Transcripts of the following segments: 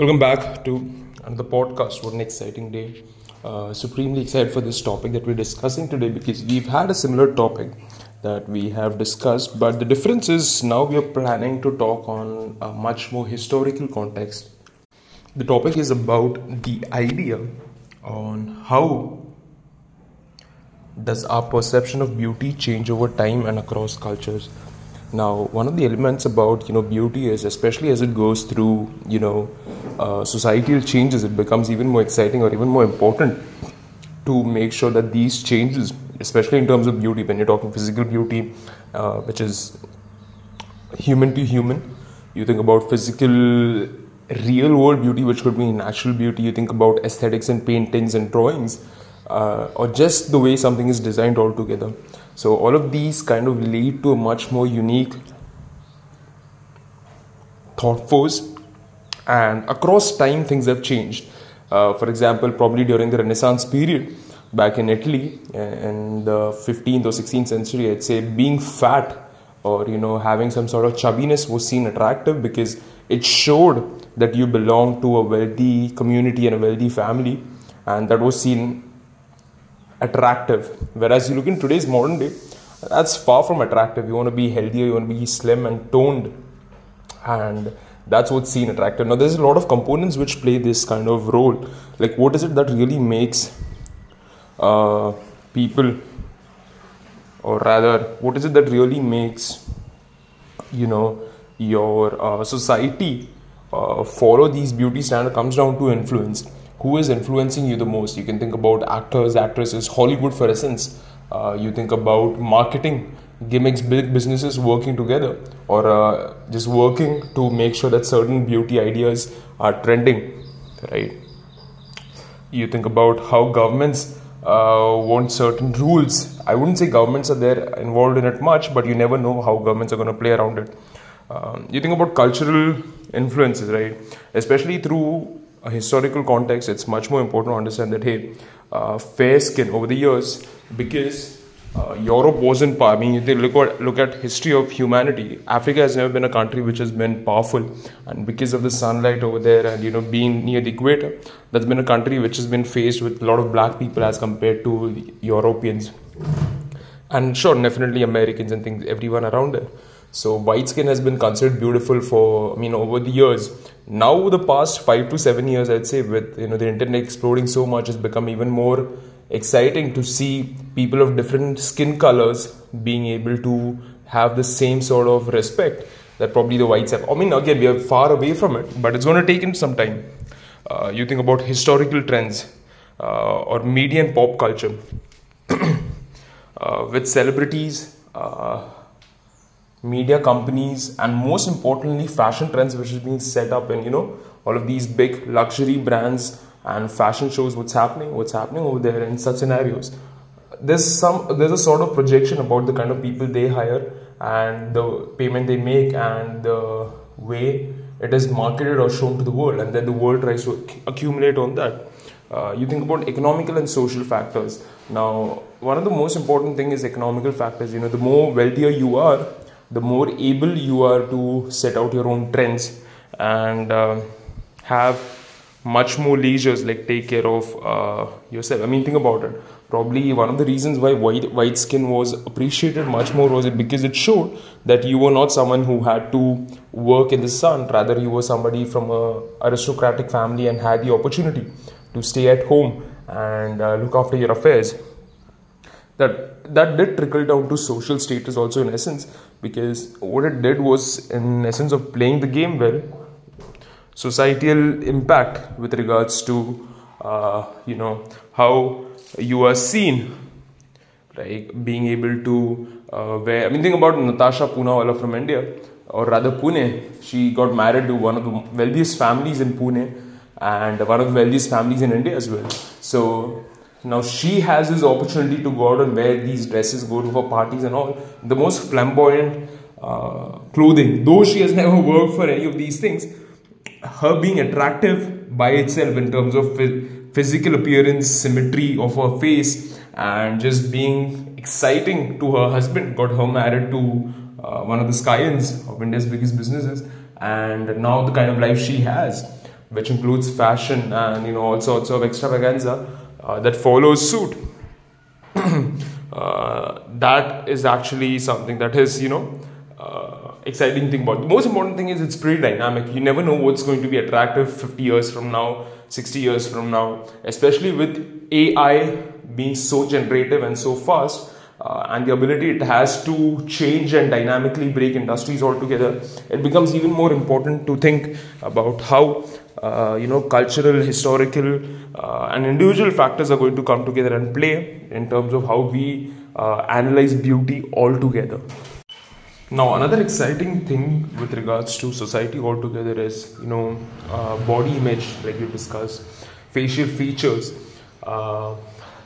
Welcome back to another podcast. What an exciting day! Uh, supremely excited for this topic that we're discussing today because we've had a similar topic that we have discussed, but the difference is now we are planning to talk on a much more historical context. The topic is about the idea on how does our perception of beauty change over time and across cultures now one of the elements about you know beauty is especially as it goes through you know uh, societal changes it becomes even more exciting or even more important to make sure that these changes especially in terms of beauty when you're talking physical beauty uh, which is human to human you think about physical real world beauty which could be natural beauty you think about aesthetics and paintings and drawings uh, or just the way something is designed altogether. So, all of these kind of lead to a much more unique thought force, and across time, things have changed. Uh, for example, probably during the Renaissance period, back in Italy uh, in the 15th or 16th century, I'd say being fat or you know having some sort of chubbiness was seen attractive because it showed that you belong to a wealthy community and a wealthy family, and that was seen attractive. Whereas you look in today's modern day, that's far from attractive. You want to be healthier, you want to be slim and toned, and that's what's seen attractive. Now, there's a lot of components which play this kind of role. Like, what is it that really makes uh, people, or rather, what is it that really makes you know your uh, society uh, follow these beauty standards? Comes down to influence who is influencing you the most? You can think about actors actresses hollywood for essence uh, you think about marketing gimmicks big businesses working together or uh, just working to make sure that certain beauty ideas are trending right? You think about how governments uh, want certain rules. I wouldn't say governments are there involved in it much but you never know how governments are going to play around it. Um, you think about cultural influences right? Especially through a historical context, it's much more important to understand that hey, uh, fair skin over the years because uh, Europe wasn't power. I mean, if they look at look at history of humanity, Africa has never been a country which has been powerful, and because of the sunlight over there and you know being near the equator, that's been a country which has been faced with a lot of black people as compared to Europeans, and sure, definitely Americans and things, everyone around there. So white skin has been considered beautiful for I mean over the years. Now the past five to seven years, I'd say, with you know the internet exploding so much, has become even more exciting to see people of different skin colors being able to have the same sort of respect that probably the whites have. I mean, again, we are far away from it, but it's going to take in some time. Uh, you think about historical trends uh, or media and pop culture uh, with celebrities uh, media companies and most importantly fashion trends which is being set up in you know all of these big luxury brands and fashion shows what's happening what's happening over there in such scenarios. There's some there's a sort of projection about the kind of people they hire and the payment they make and the way it is marketed or shown to the world and then the world tries to accumulate on that. Uh, you think about economical and social factors. Now one of the most important thing is economical factors. You know the more wealthier you are the more able you are to set out your own trends and uh, have much more leisures like take care of uh, yourself. I mean think about it. Probably one of the reasons why white white skin was appreciated much more was it because it showed that you were not someone who had to work in the sun. Rather you were somebody from a aristocratic family and had the opportunity to stay at home and uh, look after your affairs that that did trickle down to social status also in essence because what it did was in essence of playing the game well societal impact with regards to uh, you know how you are seen like being able to uh, wear I mean think about Natasha Poonawalla from India or rather Pune. She got married to one of the wealthiest families in Pune and one of the wealthiest families in India as well. So now she has this opportunity to go out and wear these dresses, go to for parties and all. The most flamboyant uh, clothing, though she has never worked for any of these things, her being attractive by itself in terms of physical appearance, symmetry of her face, and just being exciting to her husband got her married to uh, one of the Scions of India's biggest businesses, and now the kind of life she has which includes fashion and you know all sorts of extravaganza that follows suit. uh, that is actually something that is you know uh, exciting thing about. The most important thing is it's pretty dynamic. You never know what's going to be attractive 50 years from now, 60 years from now, especially with AI being so generative and so fast uh, and the ability it has to change and dynamically break industries altogether, it becomes even more important to think about how uh, you know cultural, historical, uh, and individual factors are going to come together and play in terms of how we uh, analyze beauty altogether. Now, another exciting thing with regards to society altogether is you know uh, body image, like you discussed, facial features, uh,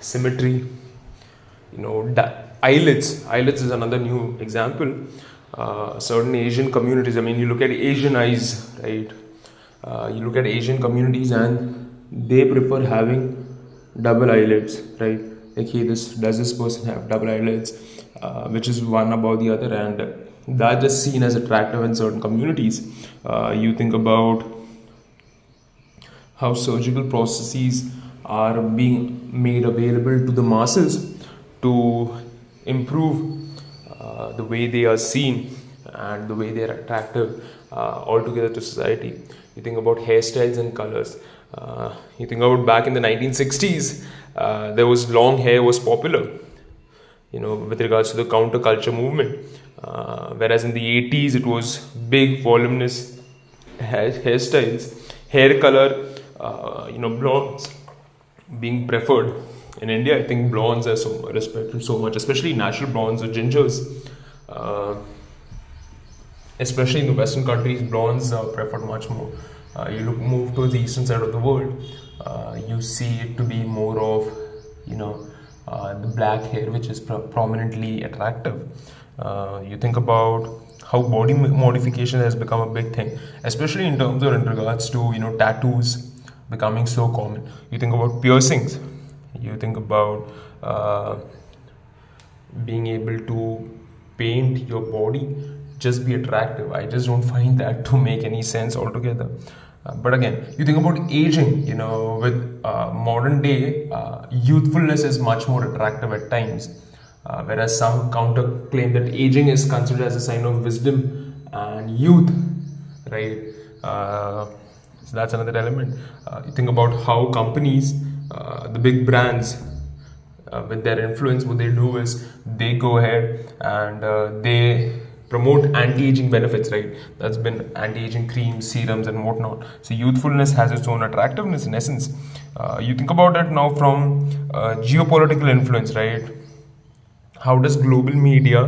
symmetry, you know. Eyelids eyelids is another new example. Uh, certain asian communities i mean you look at asian eyes right? Uh, you look at asian communities and they prefer having double eyelids right? Like hey this does this person have double eyelids? Uh, which is one above the other and that is seen as attractive in certain communities. Uh, you think about how surgical processes are being made available to the masses to improve uh, the way they are seen and the way they are attractive uh, altogether to society. You think about hairstyles and colors. Uh, you think about back in the 1960s, uh, there was long hair was popular. You know, with regards to the counterculture movement, uh, whereas in the 80s it was big, voluminous hair, hairstyles, hair color, uh, you know, blondes being preferred in India, I think blondes are so respected so much, especially natural blondes or gingers. Uh, especially in the Western countries, blondes are preferred much more. Uh, you look move to the eastern side of the world, uh, you see it to be more of, you know, uh, the black hair, which is pro- prominently attractive. Uh, you think about how body modification has become a big thing, especially in terms of in regards to you know tattoos becoming so common. You think about piercings you think about uh, being able to paint your body just be attractive. I just don't find that to make any sense altogether. Uh, but again you think about aging you know with uh, modern day uh, youthfulness is much more attractive at times. Uh, whereas some counter claim that aging is considered as a sign of wisdom and youth right? Uh, so that's another element. You think about how companies uh, the big brands uh, with their influence what they do is they go ahead and uh, they promote anti-aging benefits right? That's been anti-aging creams serums and whatnot. So youthfulness has its own attractiveness in essence. Uh, you think about it now from uh, geopolitical influence right? How does global media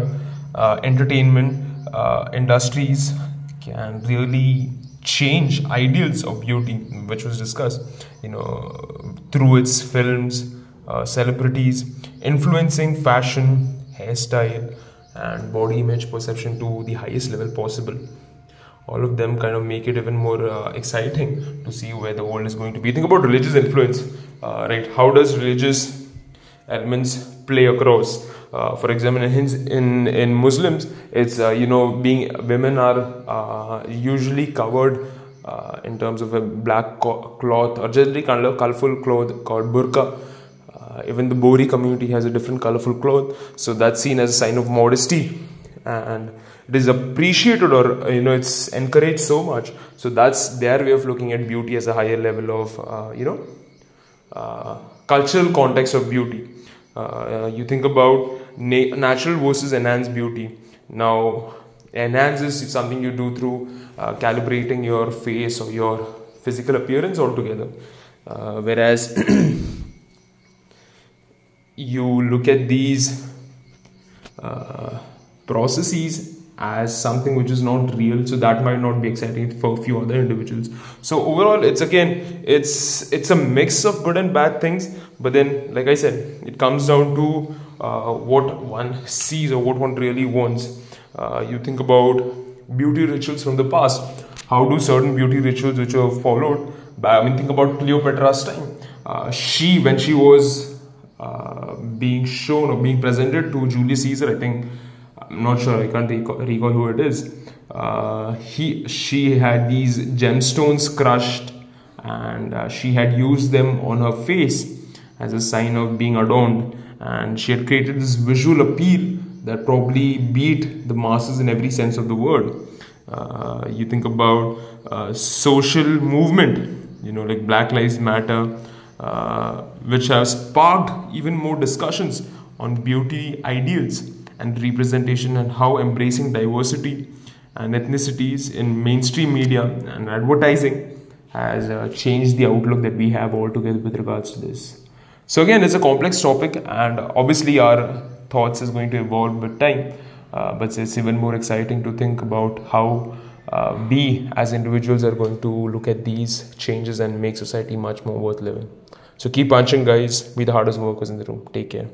entertainment industries can really change ideals of beauty which was discussed you know through its films uh, celebrities influencing fashion hairstyle and body image perception to the highest level possible. All of them kind of make it even more uh, exciting to see where the world is going to be. Think about religious influence uh, right? How does religious elements play across? Uh, for example, in in, in Muslims, it's uh, you know being women are uh, usually covered in terms of a black cloth or generally kind of colorful cloth called burqa. Uh, even the Bohri community has a different colorful cloth, so that's seen as a sign of modesty, and it is appreciated or you know it's encouraged so much. So that's their way of looking at beauty as a higher level of uh, you know cultural context of beauty. Uh, you think about na- natural versus enhanced beauty. Now, enhance is something you do through uh, calibrating your face or your physical appearance altogether. Uh, whereas you look at these uh, processes as something which is not real so that might not be exciting for a few other individuals so overall it's again it's it's a mix of good and bad things but then like i said it comes down to uh, what one sees or what one really wants uh, you think about beauty rituals from the past how do certain beauty rituals which are followed i mean think about cleopatra's time uh, she when she was uh, being shown or being presented to julius caesar i think I'm not sure. I can't recall, recall who it is. Uh, he she had these gemstones crushed and uh, she had used them on her face as a sign of being adorned and she had created this visual appeal that probably beat the masses in every sense of the word uh, you think about uh, social movement you know like black lives matter uh, which have sparked even more discussions on beauty ideals and representation and how embracing diversity and ethnicities in mainstream media and advertising has uh, changed the outlook that we have altogether with regards to this. So again, it's a complex topic, and obviously our thoughts is going to evolve with time. Uh, but it's even more exciting to think about how uh, we as individuals are going to look at these changes and make society much more worth living. So keep punching, guys. Be the hardest workers in the room. Take care.